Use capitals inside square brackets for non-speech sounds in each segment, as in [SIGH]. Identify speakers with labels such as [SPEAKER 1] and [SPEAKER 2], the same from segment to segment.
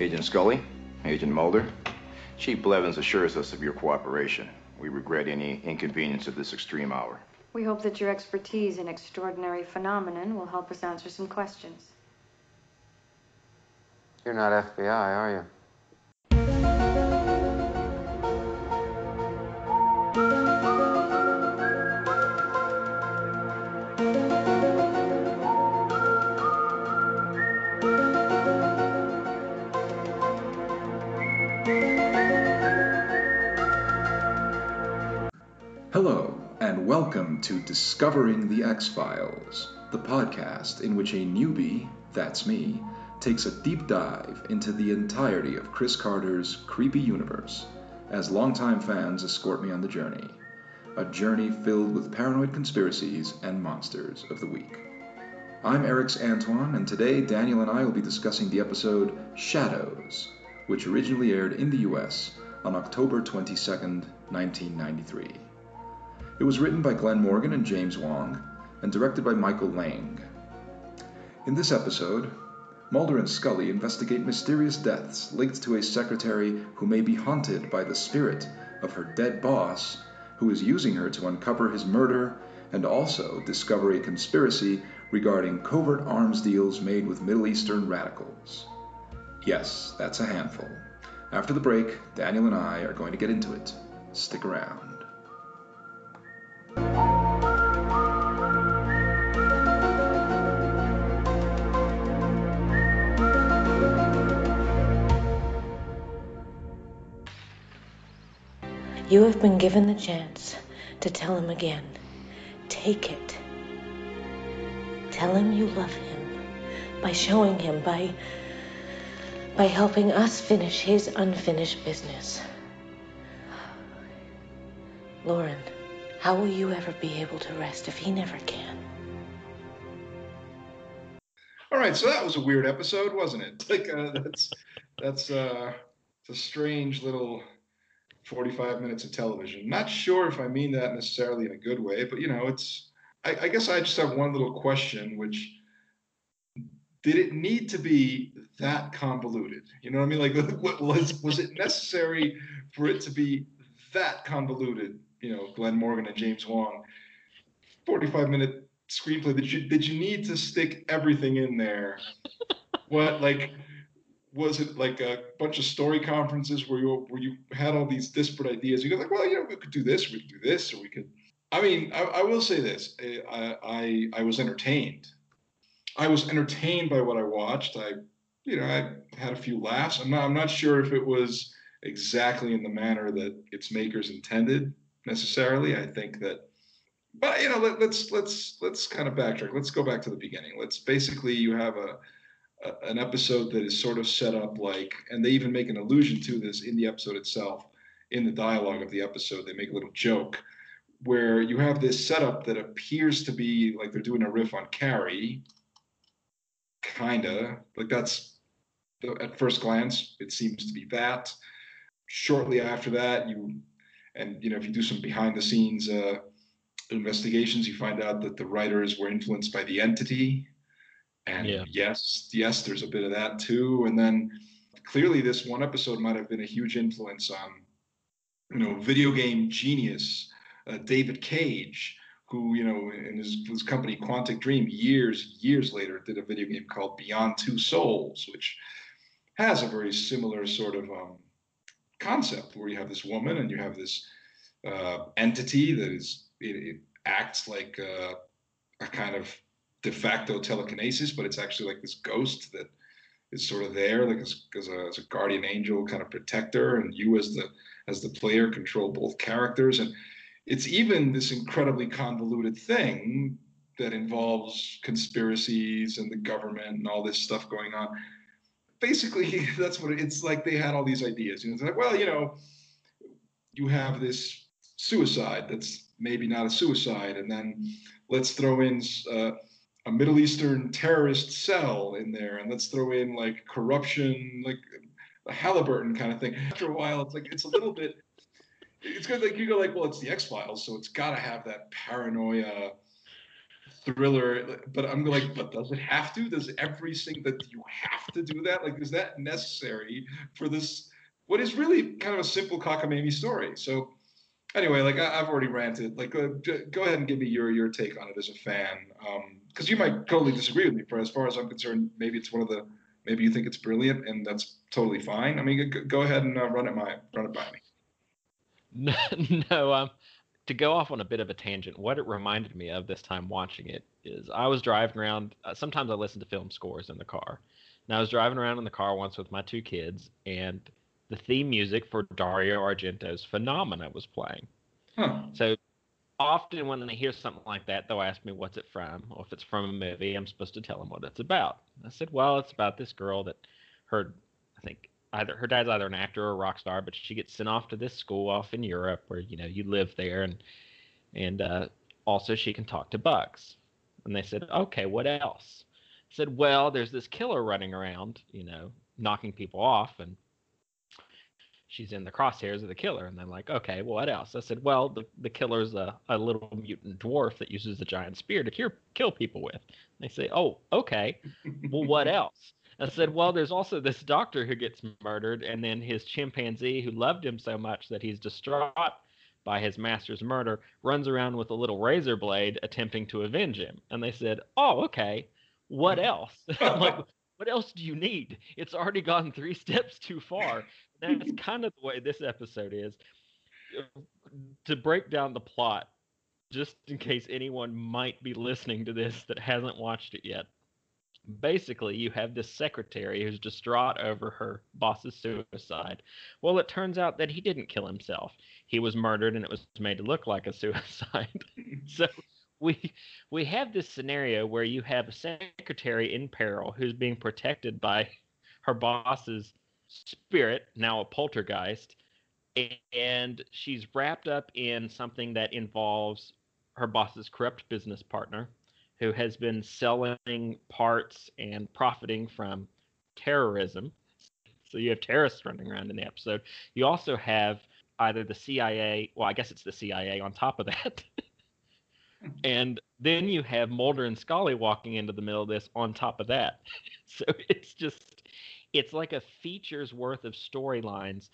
[SPEAKER 1] Agent Scully, Agent Mulder, Chief Blevins assures us of your cooperation. We regret any inconvenience at this extreme hour.
[SPEAKER 2] We hope that your expertise in extraordinary phenomenon will help us answer some questions.
[SPEAKER 3] You're not FBI, are you?
[SPEAKER 4] To Discovering the X Files, the podcast in which a newbie, that's me, takes a deep dive into the entirety of Chris Carter's creepy universe as longtime fans escort me on the journey. A journey filled with paranoid conspiracies and monsters of the week. I'm Eric's Antoine, and today Daniel and I will be discussing the episode Shadows, which originally aired in the US on October 22, 1993. It was written by Glenn Morgan and James Wong, and directed by Michael Lang. In this episode, Mulder and Scully investigate mysterious deaths linked to a secretary who may be haunted by the spirit of her dead boss, who is using her to uncover his murder, and also discover a conspiracy regarding covert arms deals made with Middle Eastern radicals. Yes, that's a handful. After the break, Daniel and I are going to get into it. Stick around.
[SPEAKER 5] You have been given the chance to tell him again. Take it. Tell him you love him by showing him, by by helping us finish his unfinished business. Lauren, how will you ever be able to rest if he never can?
[SPEAKER 6] All right, so that was a weird episode, wasn't it? [LAUGHS] Like uh, that's that's uh, it's a strange little 45 minutes of television. Not sure if I mean that necessarily in a good way, but you know, it's. I, I guess I just have one little question, which did it need to be that convoluted? You know what I mean? Like, [LAUGHS] was was it necessary for it to be that convoluted? You know, Glenn Morgan and James Wong, 45 minute screenplay. Did you did you need to stick everything in there? [LAUGHS] What like was it like a bunch of story conferences where you where you had all these disparate ideas? You go like, well, you know, we could do this, we could do this, or we could. I mean, I, I will say this: I, I I was entertained. I was entertained by what I watched. I, you know, I had a few laughs. I'm not I'm not sure if it was exactly in the manner that its makers intended necessarily. I think that but you know let, let's let's let's kind of backtrack let's go back to the beginning let's basically you have a an episode that is sort of set up like, and they even make an allusion to this in the episode itself, in the dialogue of the episode. They make a little joke where you have this setup that appears to be like they're doing a riff on Carrie, kinda like that's at first glance it seems to be that. Shortly after that, you and you know if you do some behind the scenes uh, investigations, you find out that the writers were influenced by the entity and yeah. yes, yes, there's a bit of that too. And then clearly, this one episode might have been a huge influence on, you know, video game genius uh, David Cage, who you know in his, his company Quantic Dream years years later did a video game called Beyond Two Souls, which has a very similar sort of um, concept where you have this woman and you have this uh, entity that is it, it acts like uh, a kind of de facto telekinesis, but it's actually like this ghost that is sort of there, like as, as, a, as a guardian angel kind of protector, and you as the as the player control both characters, and it's even this incredibly convoluted thing that involves conspiracies and the government and all this stuff going on. Basically, [LAUGHS] that's what it, it's like. They had all these ideas. You know, it's like, well, you know, you have this suicide that's maybe not a suicide, and then let's throw in. Uh, a Middle Eastern terrorist cell in there, and let's throw in like corruption, like a Halliburton kind of thing. After a while, it's like it's a little bit. It's good. Like you go like, well, it's the X Files, so it's got to have that paranoia thriller, but I'm like, but does it have to? Does every single that you have to do that? Like, is that necessary for this? What is really kind of a simple cockamamie story? So, anyway, like I, have already ranted. Like, uh, go ahead and give me your your take on it as a fan, because um, you might totally disagree with me. For as far as I'm concerned, maybe it's one of the maybe you think it's brilliant, and that's totally fine. I mean, go, ahead and uh, run it my run it by
[SPEAKER 7] me. [LAUGHS] no, um, to go off on a bit of a tangent, what it reminded me of this time watching it is I was driving around. Uh, sometimes I listen to film scores in the car. And I was driving around in the car once with my two kids, and the theme music for Dario Argento's Phenomena was playing. Huh. So often when I hear something like that, they'll ask me what's it from, or if it's from a movie, I'm supposed to tell them what it's about. I said, well, it's about this girl that her, I think either her dad's either an actor or a rock star, but she gets sent off to this school off in Europe where you know you live there, and and uh, also she can talk to bugs. And they said, okay, what else? I said, well, there's this killer running around, you know, knocking people off, and she's in the crosshairs of the killer. And they're like, okay, well, what else? I said, well, the, the killer's a, a little mutant dwarf that uses a giant spear to cure, kill people with. And they say, oh, okay, well, what [LAUGHS] else? I said, well, there's also this doctor who gets murdered, and then his chimpanzee who loved him so much that he's distraught by his master's murder runs around with a little razor blade attempting to avenge him. And they said, oh, okay, what mm-hmm. else? [LAUGHS] I'm like, what else do you need? It's already gone three [LAUGHS] steps too far. That's [LAUGHS] kind of the way this episode is. To break down the plot, just in case anyone might be listening to this that hasn't watched it yet basically you have this secretary who's distraught over her boss's suicide. Well, it turns out that he didn't kill himself. He was murdered and it was made to look like a [LAUGHS] suicide. [LAUGHS] so we we have this scenario where you have a secretary in peril who's being protected by her boss's spirit, now a poltergeist, and she's wrapped up in something that involves her boss's corrupt business partner who has been selling parts and profiting from terrorism. So you have terrorists running around in the episode. You also have either the CIA, well, I guess it's the CIA on top of [LAUGHS] that. and then you have Mulder and Scully walking into the middle of this on top of that. [LAUGHS] so it's just, it's like a feature's worth of storylines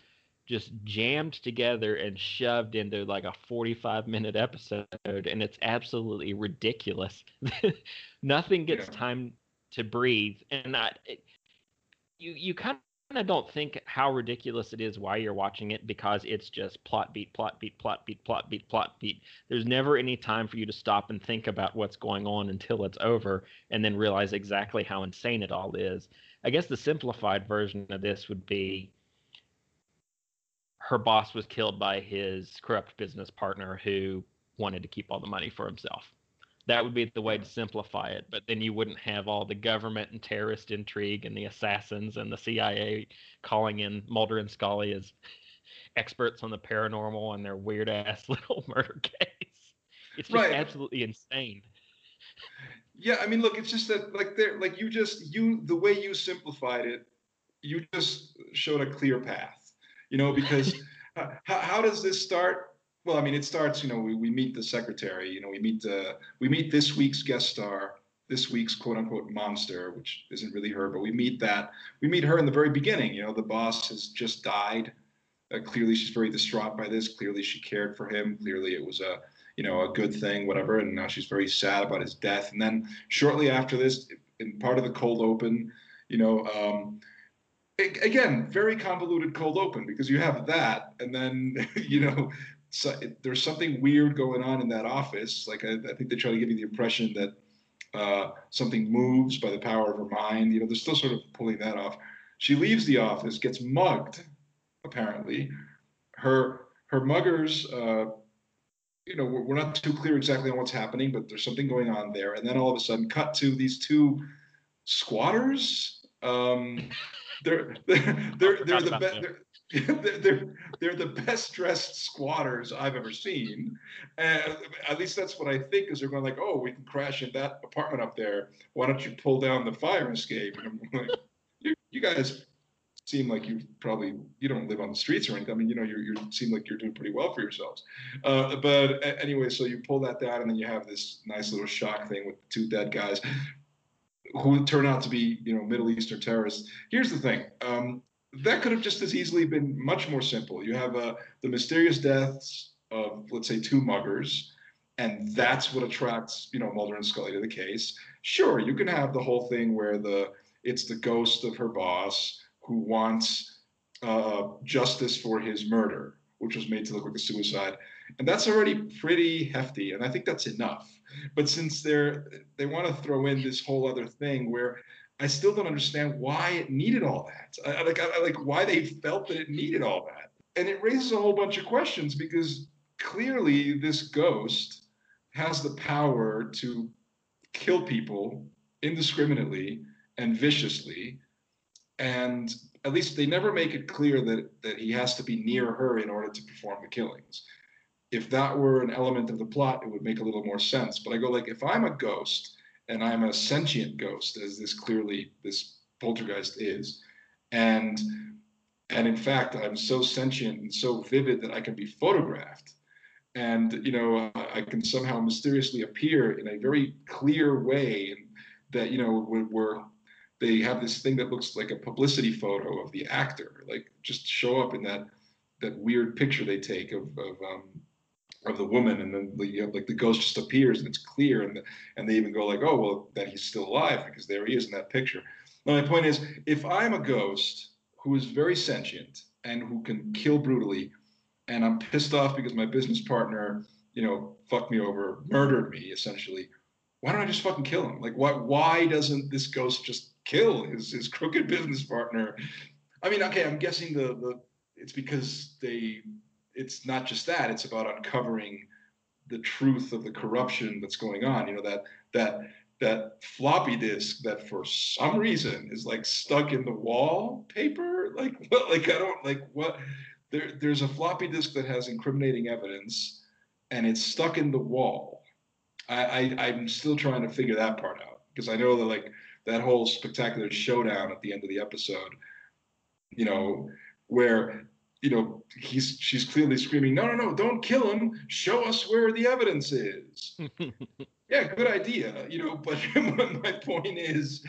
[SPEAKER 7] just jammed together and shoved into like a 45 minute episode and it's absolutely ridiculous. [LAUGHS] Nothing gets yeah. time to breathe and I, it, you you kind of don't think how ridiculous it is while you're watching it because it's just plot beat plot beat plot beat plot beat plot beat. There's never any time for you to stop and think about what's going on until it's over and then realize exactly how insane it all is. I guess the simplified version of this would be her boss was killed by his corrupt business partner who wanted to keep all the money for himself. That would be the way to simplify it. But then you wouldn't have all the government and terrorist intrigue and the assassins and the CIA calling in Mulder and Scully as experts on the paranormal and their weird ass [LAUGHS] little murder case. It's just right. absolutely insane.
[SPEAKER 6] Yeah, I mean, look, it's just that like there, like you just you the way you simplified it, you just showed a clear path you know, because how, how does this start? Well, I mean, it starts, you know, we, we meet the secretary, you know, we meet the, we meet this week's guest star, this week's quote unquote monster, which isn't really her, but we meet that, we meet her in the very beginning, you know, the boss has just died. Uh, clearly she's very distraught by this. Clearly she cared for him. Clearly it was a, you know, a good thing, whatever. And now she's very sad about his death. And then shortly after this, in part of the cold open, you know, um, again, very convoluted cold open because you have that, and then [LAUGHS] you know, so there's something weird going on in that office. Like I, I think they try to give you the impression that uh, something moves by the power of her mind. You know, they're still sort of pulling that off. She leaves the office, gets mugged, apparently. Her her muggers. Uh, you know, we're, we're not too clear exactly on what's happening, but there's something going on there. And then all of a sudden, cut to these two squatters um, they're [LAUGHS] they're they're, they're the best. [LAUGHS] They're, they're, they're the best dressed squatters I've ever seen. And at least that's what I think is they're going like, oh, we can crash in that apartment up there. Why don't you pull down the fire escape? And I'm like, [LAUGHS] you, you guys, seem like you probably you don't live on the streets or anything. I mean, you know, you you seem like you're doing pretty well for yourselves. Uh, but anyway, so you pull that down, and then you have this nice little shock thing with two dead guys who turn out to be you know Middle Eastern terrorists. Here's the thing. Um, that could have just as easily been much more simple. You have uh, the mysterious deaths of, let's say, two muggers, and that's what attracts, you know, Mulder and Scully to the case. Sure, you can have the whole thing where the it's the ghost of her boss who wants uh, justice for his murder, which was made to look like a suicide, and that's already pretty hefty, and I think that's enough. But since they're they want to throw in this whole other thing where I still don't understand why it needed all that. I, like, I, like why they felt that it needed all that, and it raises a whole bunch of questions because clearly this ghost has the power to kill people indiscriminately and viciously, and at least they never make it clear that that he has to be near her in order to perform the killings. If that were an element of the plot, it would make a little more sense. But I go like, if I'm a ghost and I'm a sentient ghost, as this clearly this poltergeist is, and and in fact I'm so sentient and so vivid that I can be photographed, and you know I can somehow mysteriously appear in a very clear way, that you know where they have this thing that looks like a publicity photo of the actor, like just show up in that that weird picture they take of of um, of the woman, and then the, you know, like the ghost just appears and it's clear, and the, and they even go like, oh well, that he's still alive because there he is in that picture. Now, my point is, if I'm a ghost who is very sentient and who can kill brutally, and I'm pissed off because my business partner, you know, fucked me over, murdered me essentially, why don't I just fucking kill him? Like, why why doesn't this ghost just kill his his [LAUGHS] crooked business partner? I mean, okay, I'm guessing the the it's because they it's not just that; it's about uncovering the truth of the corruption that's going on. You know that that that floppy disk that for some reason is like stuck in the wallpaper. Like [LAUGHS] what? Like I don't like what. There, there's a floppy disk that has incriminating evidence, and it's stuck in the wall. I, I I'm still trying to figure that part out because I know that like that whole spectacular showdown at the end of the episode, you know, where you know, he's she's clearly screaming, "No, no, no! Don't kill him! Show us where the evidence is." [LAUGHS] yeah, good idea, you know. But [LAUGHS] my point is,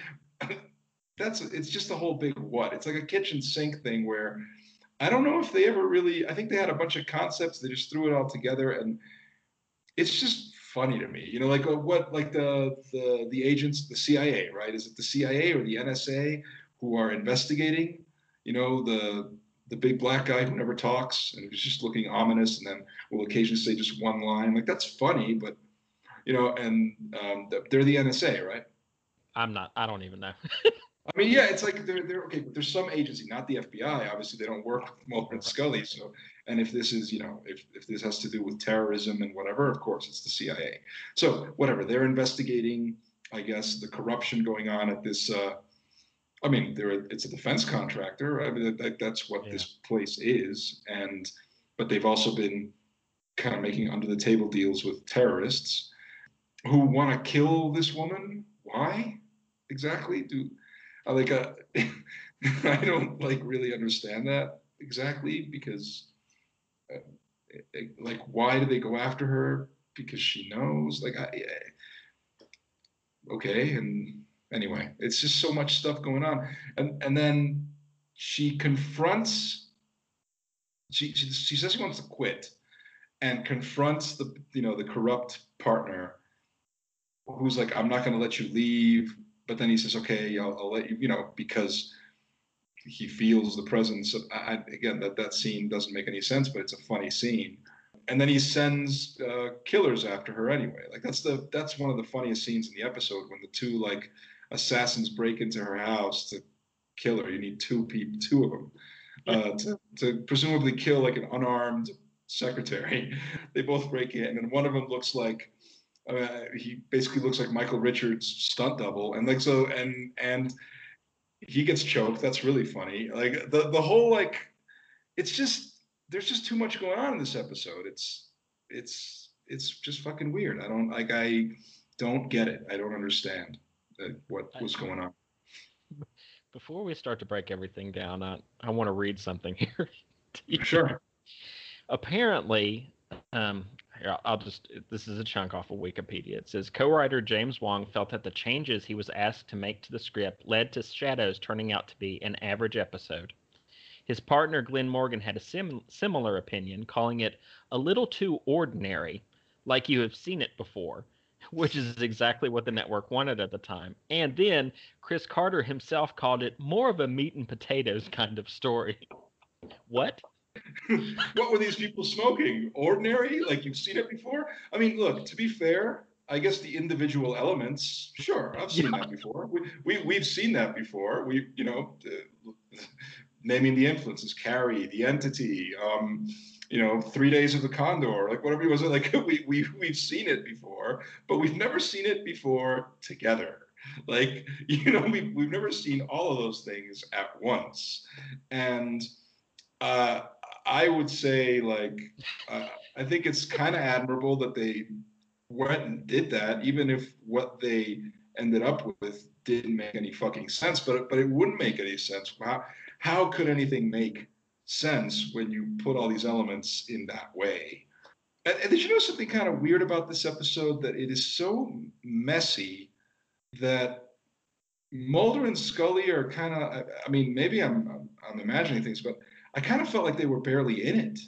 [SPEAKER 6] that's it's just a whole big what. It's like a kitchen sink thing where I don't know if they ever really. I think they had a bunch of concepts. They just threw it all together, and it's just funny to me. You know, like uh, what, like the the the agents, the CIA, right? Is it the CIA or the NSA who are investigating? You know, the the big black guy who never talks and he's just looking ominous and then will occasionally say just one line. Like that's funny, but you know, and um, they're the NSA, right?
[SPEAKER 7] I'm not. I don't even know.
[SPEAKER 6] I mean, yeah, it's like they're they're okay, but there's some agency, not the FBI. Obviously, they don't work with Mulder and Scully. So, and if this is, you know, if if this has to do with terrorism and whatever, of course, it's the CIA. So, whatever, they're investigating, I guess, the corruption going on at this uh, I mean, there it's a defense contractor. I mean, that, that's what yeah. this place is, and but they've also been kind of making under the table deals with terrorists who want to kill this woman. Why exactly? Do I like uh, [LAUGHS] I don't like really understand that exactly because uh, like why do they go after her? Because she knows. Like I okay and anyway, it's just so much stuff going on. And and then she confronts. She she, she says she wants to quit, and confronts the you know the corrupt partner, who's like, I'm not going to let you leave. But then he says, okay, I'll, I'll let you, you know, because he feels the presence of. I, again, that that scene doesn't make any sense, but it's a funny scene and then he sends uh, killers after her anyway. Like that's the that's one of the funniest scenes in the episode when the two like assassins break into her house to kill her. You need two people, two of them, uh, to, to presumably kill like an unarmed secretary. [LAUGHS] they both break in, and one of them looks like uh, he basically looks like Michael Richards' stunt double, and like so, and and he gets choked. That's really funny. Like the the whole like, it's just there's just too much going on in this episode. It's it's it's just fucking weird. I don't like I don't get it. I don't understand what was going on.
[SPEAKER 7] before we start to break everything down, I, I want to read something [LAUGHS] here.
[SPEAKER 6] Sure.
[SPEAKER 7] Apparently, um, here, I'll- I'll just, this is a chunk off of Wikipedia. It says co writer James Wong felt that the changes he was asked to make to the script led to Shadows turning out to be an average episode. His partner Glenn Morgan had a sim- similar opinion, calling it a little too ordinary, like you have seen it before, which is exactly what the network wanted at the time. And then Chris Carter himself called it more of a meat and potatoes [LAUGHS] kind of story. What? [LAUGHS]
[SPEAKER 6] what were these people smoking? Ordinary? Like you've seen it before? I mean, look, to be fair, I guess the individual elements, sure, I've seen that before. We, we, we've seen that before. We, you know, uh, naming the influences, Carrie, the entity, um, you know, three days of the condor, like whatever it was, [LAUGHS] like we, we, we've seen it before, but we've never seen it before together. Like, [LAUGHS] you know, we, we've never seen all of those things at once. And, uh, I would say, like, uh, I think it's kind of admirable that they went and did that, even if what they ended up with didn't make any fucking sense. But but it wouldn't make any sense. How how could anything make sense when you put all these elements in that way? And, and did you know something kind of weird about this episode? That it is so messy that Mulder and Scully are kind of. I, I mean, maybe I'm, I'm I'm imagining things, but I kind of felt like they were barely in it.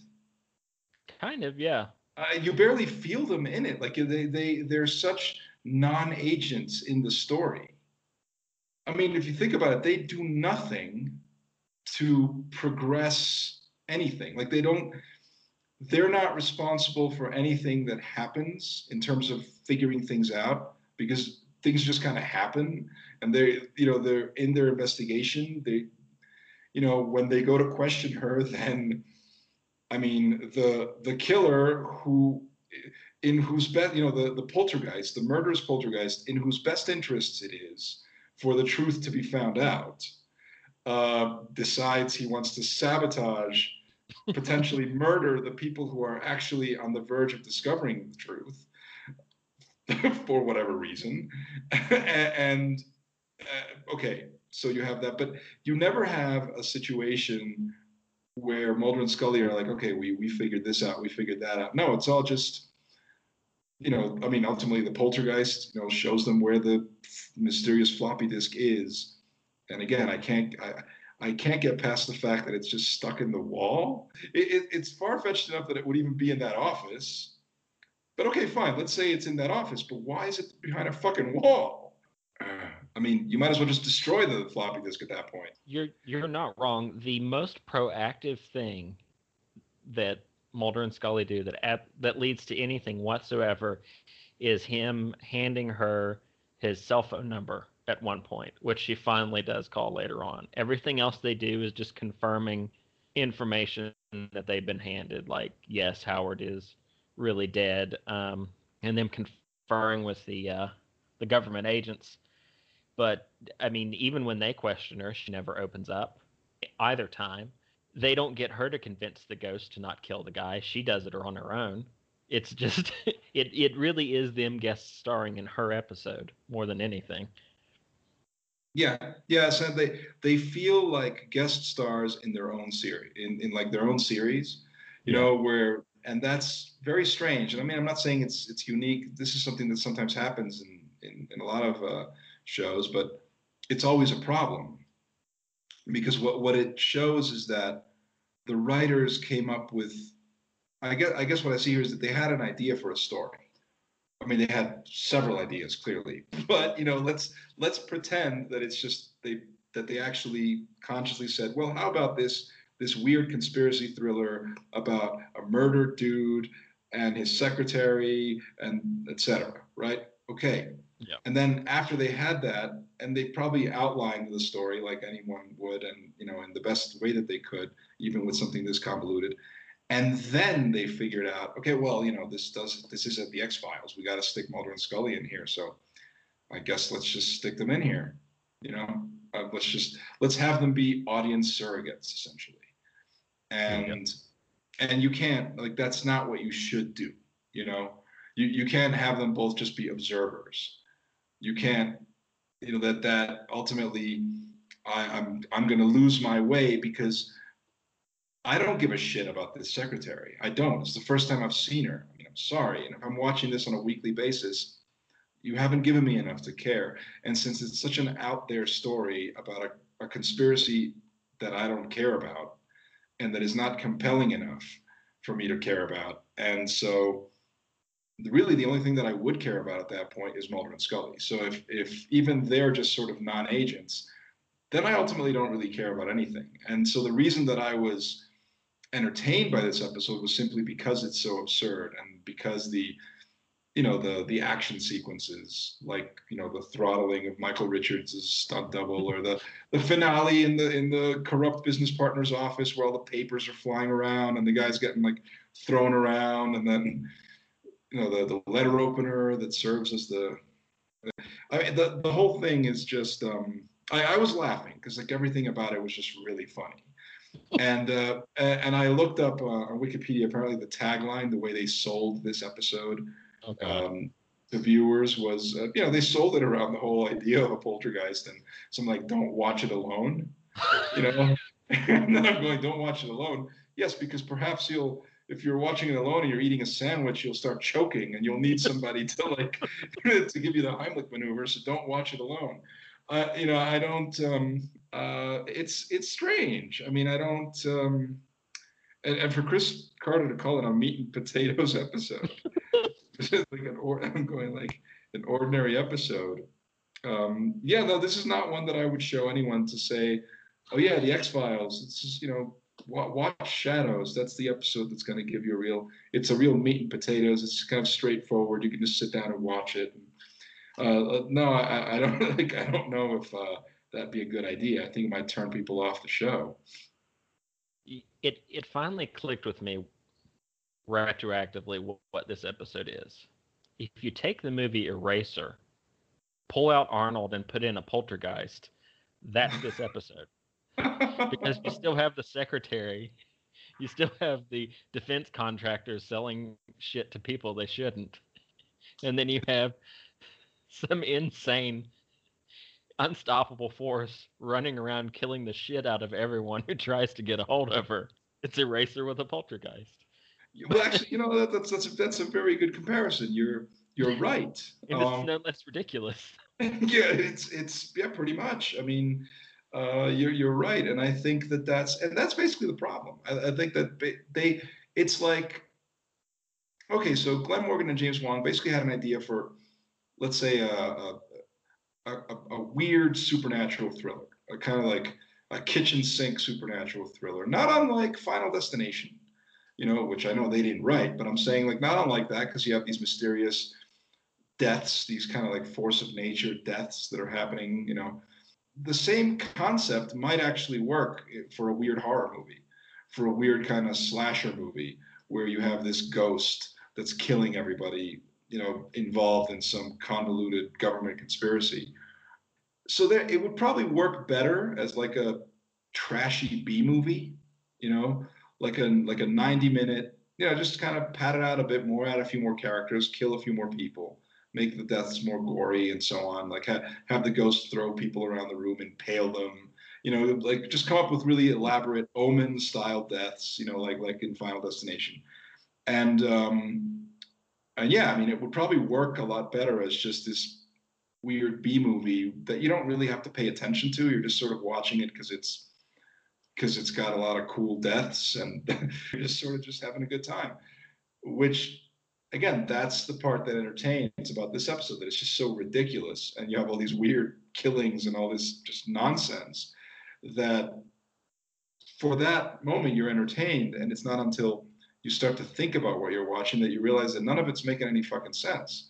[SPEAKER 7] Kind of, yeah.
[SPEAKER 6] Uh, you barely feel them in it. Like they they they're such non-agents in the story. I mean, if you think about it, they do nothing to progress anything. Like they don't they're not responsible for anything that happens in terms of figuring things out because things just kind of happen and they you know they're in their investigation they you know when they go to question her [LAUGHS] then i mean the the killer who in whose best you know the the poltergeist the murderous poltergeist in whose best interests it is for the truth to be found out uh, decides he wants to sabotage [LAUGHS] potentially murder the people who are actually on the verge of discovering the truth [LAUGHS] for whatever reason. [LAUGHS] And uh, okay so you have that but you never have a situation where mulder and scully are like okay we, we figured this out we figured that out. No it's all just you know i mean ultimately the poltergeist you know shows them where the mysterious floppy disk is and again i can't i I can't get past the fact that it's just stuck in the wall. It, it, it's far fetched enough that it would even be in that office. But okay, fine. Let's say it's in that office, but why is it behind a fucking wall? [SIGHS] I mean, you might as well just destroy the floppy disk at that point.
[SPEAKER 7] You're you're not wrong. The most proactive thing that Mulder and Scully do that at, that leads to anything whatsoever is him handing her his cell phone number at one point, which she finally does call later on. Everything else they do is just confirming information that they've been handed, like yes, Howard is really dead, um, and them conferring with the uh, the government agents. But I mean, even when they question her, she never opens up. Either time, they don't get her to convince the ghost to not kill the guy. She does it on her own. It's just [LAUGHS] it it really is them guest starring in her episode more than anything.
[SPEAKER 6] Yeah, yeah. So they they feel like guest stars in their own series, in, in like their own series, you
[SPEAKER 7] Yeah.
[SPEAKER 6] know, where and that's very strange. And I mean, I'm not saying it's it's unique. This is something that sometimes happens in in, in a lot of uh, shows, but it's always a problem because what what it shows is that the writers came up with. I guess I guess what I see here is that they had an idea for a story. I mean, they had several ideas clearly, [LAUGHS] but you know, let's let's pretend that it's just they that they actually consciously said, well, how about this this weird conspiracy thriller about a murdered dude and his secretary and etc. Right? Okay.
[SPEAKER 7] Yeah.
[SPEAKER 6] And then after they had that, and they probably outlined the story like anyone would, and you know, in the best way that they could, even with something this convoluted. And then they figured out, okay, well, you know, this does this is at the X Files. We got to stick Mulder and Scully in here, so I guess let's just stick them in here. You know, uh, let's just let's have them be audience surrogates essentially. And and you can't like that's not what you should do. You know, you you can't have them both just be observers. You can't, you know, that that ultimately I, I'm I'm going to lose my way because I don't give a shit about this secretary. I don't. It's the first time I've seen her. I mean, I'm sorry. And if I'm watching this on a weekly basis, you haven't given me enough to care. And since it's such an out there story about a, a conspiracy that I don't care about and that is not compelling enough for me to care about, and so really the only thing that I would care about at that point is Mulder and Scully. So if if even they're just sort of non-agents, then I ultimately don't really care about anything. And so the reason that I was entertained by this episode was simply because it's so absurd and because the you know the the action sequences like you know the throttling of Michael Richards' stunt double or the the finale in the in the corrupt business partner's office where all the papers are flying around and the guy's getting like thrown around and then you know the the letter opener that serves as the I mean the the whole thing is just um I, I was laughing because like everything about it was just really funny and uh, and I looked up uh, on Wikipedia. Apparently, the tagline, the way they sold this episode,
[SPEAKER 7] Okay.
[SPEAKER 6] um, to viewers was, uh, you know, they sold it around the whole idea of a poltergeist and some like, don't watch it alone, you know. [LAUGHS] and then I'm going, don't watch it alone. Yes, because perhaps you'll, if you're watching it alone and you're eating a sandwich, you'll start choking and you'll need somebody to like [LAUGHS] to give you the Heimlich maneuver. So don't watch it alone. Uh, you know, I don't. Um, uh, it's it's strange. I mean, I don't. Um, and, and for Chris Carter to call it a meat and potatoes [LAUGHS] episode, like an or, [LAUGHS] I'm going like an ordinary episode. Um, yeah, no, this is not one that I would show anyone to say, oh yeah, the X Files. It's just you know watch Shadows. That's the episode that's going to give you a real. It's a real meat and potatoes. It's kind of straightforward. You can just sit down and watch it. Uh, no, I, I don't [LAUGHS] like. I don't know if uh, that'd be a good idea. I think it might turn people off the show.
[SPEAKER 7] it it finally clicked with me retroactively what, what this episode is. If you take the movie Eraser, pull out Arnold and put in a poltergeist, that's this [LAUGHS] episode. because you still have the secretary, you still have the defense contractors selling shit to people they shouldn't, and then you have some insane, unstoppable force running around killing the shit out of everyone [LAUGHS] who tries to get a hold of her. It's Eraser with a poltergeist.
[SPEAKER 6] well, actually, you know that, that's that's a, that's a very good comparison. You're you're right.
[SPEAKER 7] And it's
[SPEAKER 6] Um,
[SPEAKER 7] no less ridiculous. [LAUGHS]
[SPEAKER 6] yeah, it's it's yeah, pretty much. I mean, uh, you're you're right, and I think that that's and that's basically the problem. I, I think that ba- they it's like okay, so Glenn Morgan and James Wong basically had an idea for let's say a a, a, a- a weird supernatural thriller, a kind of like a kitchen sink supernatural thriller, not unlike Final Destination, you know, which I know they didn't write, but I'm saying like not unlike that because you have these mysterious deaths, these kind of like force of nature deaths that are happening, you know. The same concept might actually work for a weird horror movie, for a weird kind of slasher movie where you have this ghost that's killing everybody, you know, involved in some convoluted government conspiracy. So there, it would probably work better as like a trashy B movie, you know, like a like a 90 minute, you know, just kind of pat it out a bit more, add a few more characters, kill a few more people, make the deaths more gory and so on. Like ha- have the ghost throw people around the room, impale them, you know, like just come up with really elaborate omen style deaths, you know, like like in Final Destination. And um and yeah, I mean it would probably work a lot better as just this weird B movie that you don't really have to pay attention to. You're just sort of watching it because it's because it's got a lot of cool deaths and [LAUGHS] you're just sort of just having a good time. Which again, that's the part that entertains about this episode that it's just so ridiculous and you have all these weird killings and all this just nonsense that for that moment you're entertained and it's not until you start to think about what you're watching that you realize that none of it's making any fucking sense.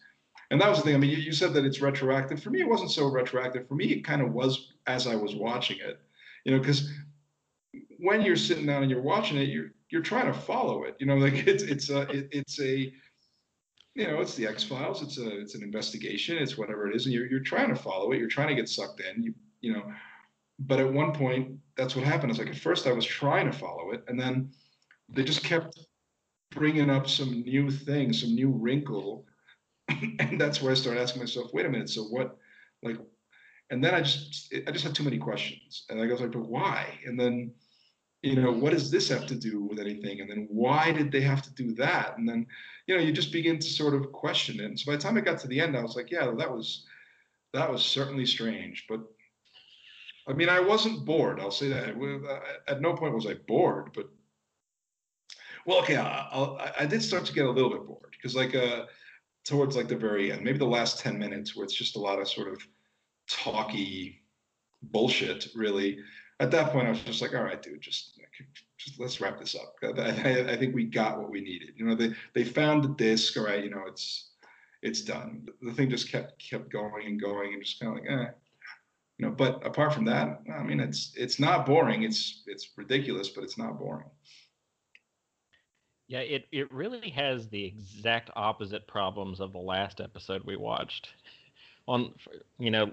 [SPEAKER 6] And that was the thing. I mean, you, you said that it's retroactive. For me, it wasn't so retroactive. For me, it kind of was as I was watching it, you know, because when you're sitting down and you're watching it, you're you're trying to follow it. You know, [LAUGHS] like it's it's a it, it's a you know it's the X Files. It's a it's an investigation. It's whatever it is, and you're you're trying to follow it. You're trying to get sucked in. You you know, but at one point, that's what happened. It's like at first I was trying to follow it, and then they just kept bringing up some new thing, some new wrinkle, [CLEARS THROAT] and that's where I started asking myself, wait a minute, so what, like, and then I just I just had too many questions, and I was like, but why? And then you know what does this have to do with anything? And then why did they have to do that? And then you know you just begin to sort of question it. And so by the time I got to the end i was like yeah that was that was certainly strange. But i mean i wasn't bored i'll say that. At no point was i bored but well okay i, I did start to get a little bit bored because like uh towards like the very end maybe the last 10 minutes where it's just a lot of sort of talky bullshit really at that point, I was just like, all right, dude, just just let's wrap this up. I, I, think we got what we needed. You know, they they found the disc. All right, you know, it's it's done. The thing just kept kept going and going, and just kind of like, eh, you know. But apart from that, I mean, it's it's not boring. It's it's ridiculous, but it's not boring.
[SPEAKER 7] Yeah, it it really has the exact opposite problems of the last episode we watched. [LAUGHS] On you know,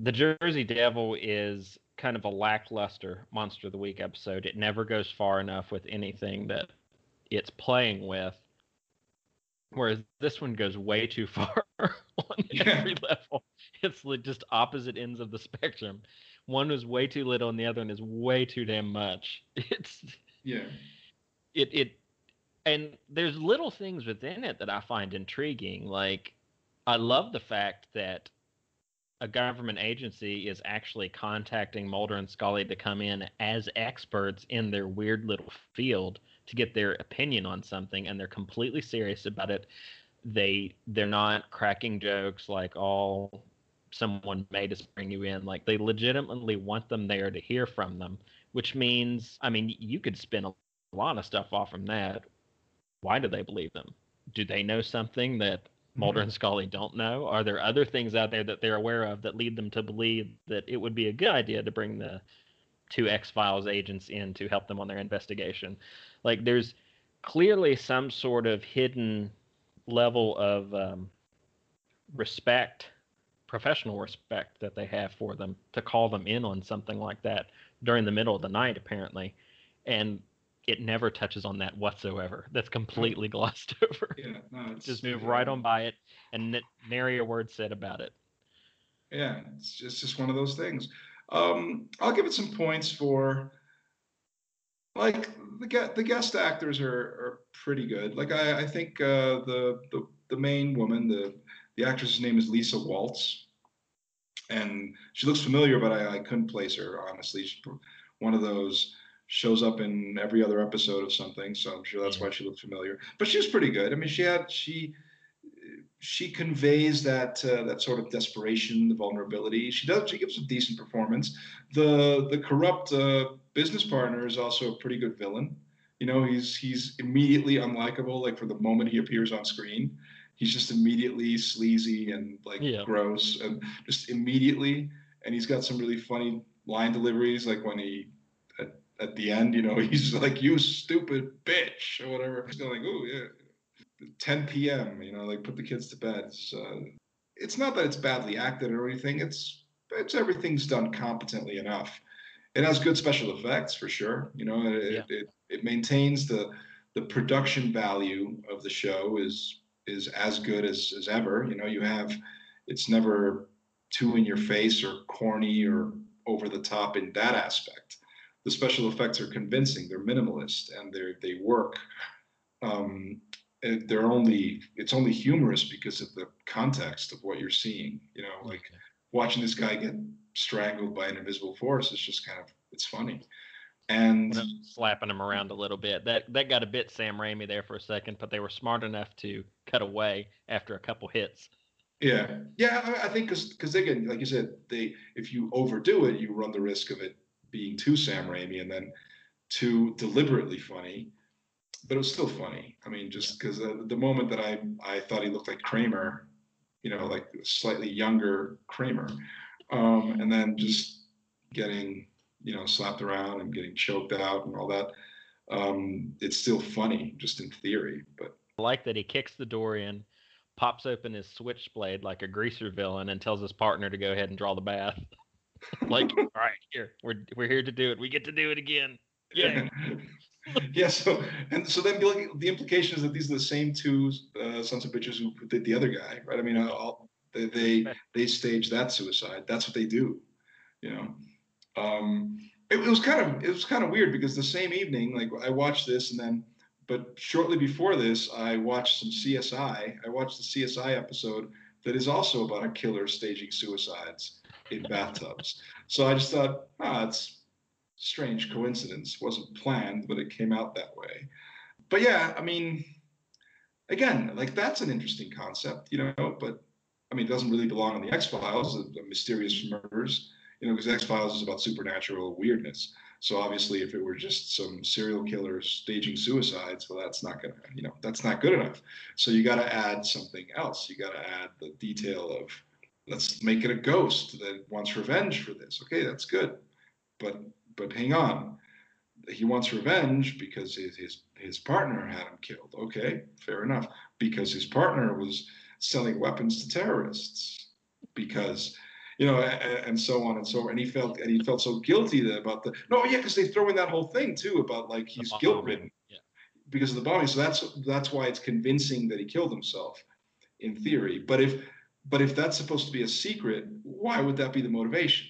[SPEAKER 7] the Jersey Devil is kind of a lackluster Monster of the Week episode. It never goes far enough with anything that it's playing with. Whereas this one goes way too [LAUGHS] far [LAUGHS] on every level. It's just opposite ends of the spectrum. One is way too little, and the other one is way too damn much. It's
[SPEAKER 6] yeah.
[SPEAKER 7] It it and there's little things within it that I find intriguing. Like I love the fact that a government agency is actually contacting Mulder and Scully to come in as experts in their weird little field to get their opinion on something and they're completely serious about it. They they're not cracking jokes like all oh, someone made us bring you in. Like they legitimately want them there to hear from them, which means I mean you could spin a lot of stuff off from that. Why do they believe them? Do they know something that Mulder and Scully don't know? Are there other things out there that they're aware of that lead them to believe that it would be a good idea to bring the two X Files agents in to help them on their investigation? Like, there's clearly some sort of hidden level of um, respect, professional respect that they have for them to call them in on something like that during the middle of the night, apparently. And it never touches on that whatsoever. That's completely [LAUGHS] glossed over.
[SPEAKER 6] Yeah, no,
[SPEAKER 7] just move right on by it and nary a word said about it.
[SPEAKER 6] Yeah, it's just, it's just one of those things. Um, I'll give it some points for like the the guest actors are, are pretty good. Like I, I think uh, the, the the main woman, the the actress's name is Lisa Waltz, and she looks familiar, but I, I couldn't place her honestly. She's one of those shows up in every other episode of something, so I'm sure that's why she looked familiar. But she was pretty good. I mean, she had she she conveys that uh, that sort of desperation, the vulnerability. She does. She gives a decent performance. The the corrupt uh, business partner is also a pretty good villain. You know, he's he's immediately unlikable. Like for the moment he appears on screen, he's just immediately sleazy and like yeah. gross, and just immediately. And he's got some really funny line deliveries, like when he at the end, you know, [LAUGHS] he's like, "You stupid bitch" or whatever. He's going like, "Oh yeah." 10 p.m. You know, like put the kids to bed. It's, uh, it's not that it's badly acted or anything. It's it's everything's done competently enough. It has good special effects for sure. You know, it, yeah. it, it maintains the the production value of the show is is as good as as ever. You know, you have it's never too in your face or corny or over the top in that aspect the special effects are convincing. They're minimalist and they they work. Um, they're only it's only humorous because of the context of what you're seeing. You know, like okay. watching this guy get strangled by an invisible force is just kind of it's funny. And
[SPEAKER 7] slapping him around a little bit. That that got a bit Sam Raimi there for a second, but they were smart enough to cut away after a couple hits.
[SPEAKER 6] Yeah, yeah, I, I think because because again, like you said, they if you overdo it, you run the risk of it being too Sam Raimi and then too deliberately funny, but it was still funny. I mean, just because uh, the moment that I I thought he looked like Kramer, you know, like slightly younger Kramer, um, and then just getting you know slapped around and getting choked out and all that. Um, it's still funny, just in theory. But
[SPEAKER 7] I like that he kicks the door in, pops open his switchblade like a greaser villain, and tells his partner to go ahead and draw the bath. [LAUGHS] like, all right, here we're we're here to do it. We get to do it again. Yeah. [LAUGHS]
[SPEAKER 6] yeah. So and so then the, the implication is that these are the same two uh, sons of bitches who did the other guy, right? I mean, all, They they, they stage that suicide. That's what they do. You know. Um, it, it was kind of it was kind of weird because the same evening, like I watched this and then but shortly before this, I watched some CSI. I watched the CSI episode that is also about a killer staging suicides in bathtubs. So I just thought, ah, it's strange coincidence. Wasn't planned, but it came out that way. But yeah, I mean, again, like that's an interesting concept, you know. But I mean, it doesn't really belong on the X Files, the mysterious murders, you know, because X Files is about supernatural weirdness. So obviously, if it were just some serial killer staging suicides, well, that's not gonna, you know, that's not good enough. So you got to add something else. You got to add the detail of, let's make it a ghost that wants revenge for this. Okay, that's good, but but hang on, he wants revenge because his his his partner had him killed. Okay, fair enough. Because his partner was selling weapons to terrorists. Because you know, and, and, so on and so on. And he felt and he felt so guilty about the no, yeah, because they throw in that whole thing too about like he's guilt ridden
[SPEAKER 7] yeah.
[SPEAKER 6] because of the bombing. So that's that's why it's convincing that he killed himself, in theory. But if but if that's supposed to be a secret, why would that be the motivation?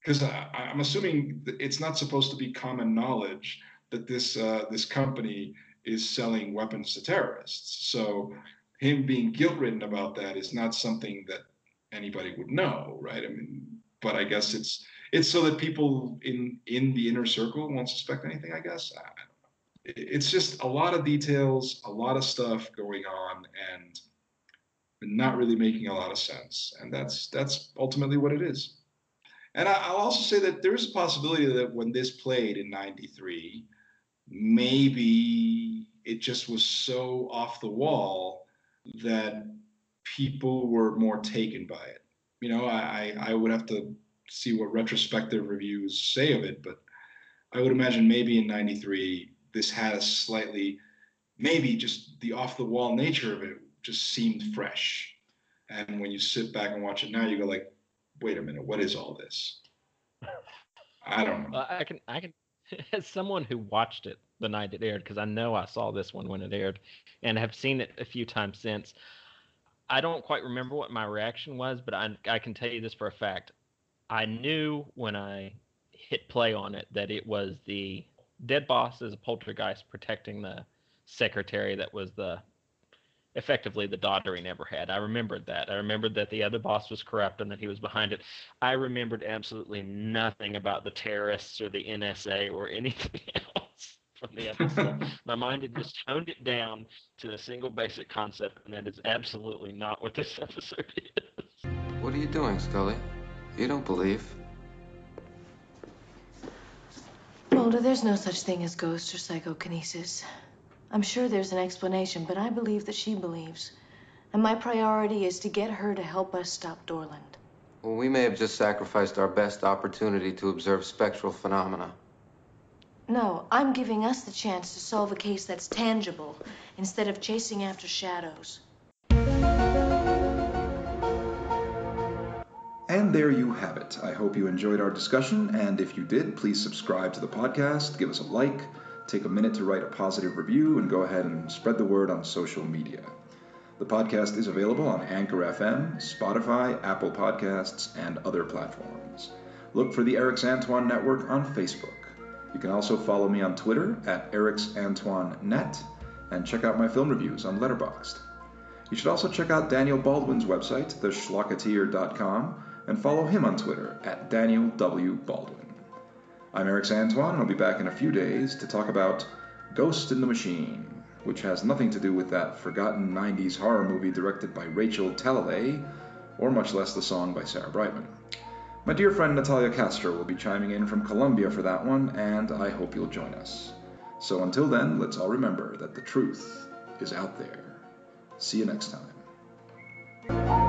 [SPEAKER 6] Because I'm assuming it's not supposed to be common knowledge that this uh, this company is selling weapons to terrorists. So him being guilt ridden about that is not something that anybody would know, right? I mean, but I guess it's it's so that people in in the inner circle won't suspect anything. I guess I, it's just a lot of details, a lot of stuff going on, and not really making a lot of sense. And that's that's ultimately what it is. And I, will also say that there is a possibility that when this played in '93, maybe it just was so off the wall that people were more taken by it. You know, I, I would have to see what retrospective reviews say of it, but I would imagine maybe in 93, this had a slightly, maybe just the off the wall nature of it just seemed fresh. And when you sit back and watch it now, you go like, wait a minute, what is all this? I don't know.
[SPEAKER 7] I can, I can, [LAUGHS] as someone who watched it the night it aired, because I know I saw this one when it aired and have seen it a few times since. I don't quite remember what my reaction was, but I, I can tell you this for a fact. I knew when I hit play on it that it was the dead boss as a poltergeist protecting the secretary that was the effectively the daughter he never had. I remembered that. I remembered that the other boss was corrupt and that he was behind it. I remembered absolutely nothing about the terrorists or the NSA or [LAUGHS] anything else from the episode. [LAUGHS] My mind had just toned it down to a single basic concept, and that is absolutely not what this [LAUGHS] episode is.
[SPEAKER 3] What are you doing, Scully? You don't believe.
[SPEAKER 5] Mulder, there's no such thing as ghosts or psychokinesis. I'm sure there's an explanation, but I believe that she believes. And my priority is to get her to help us stop Dorland.
[SPEAKER 3] Well, we may have just sacrificed our best opportunity to observe spectral phenomena.
[SPEAKER 5] No, I'm giving us the chance to solve a case that's tangible instead of chasing after shadows.
[SPEAKER 4] And there you have it. I hope you enjoyed our discussion, and if you did, please subscribe to the podcast, give us a like, take a minute to write a positive review, and go ahead and spread the word on social media. The podcast is available on Anchor FM, Spotify, Apple Podcasts, and other platforms. Look for the Erics Antoine Network on Facebook. You can also follow me on Twitter at ericsantoinenet and check out my film reviews on Letterboxd. You should also check out Daniel Baldwin's website, theschlocketeer.com, and follow him on Twitter at Daniel W. Baldwin. I'm Eric Antoine, and I'll be back in a few days to talk about Ghost in the Machine, which has nothing to do with that forgotten 90s horror movie directed by Rachel Talalay, or much less the song by Sarah Brightman. My dear friend Natalia Castro will be chiming in from Colombia for that one, and I hope you'll join us. So until then, let's all remember that the truth is out there. See you next time.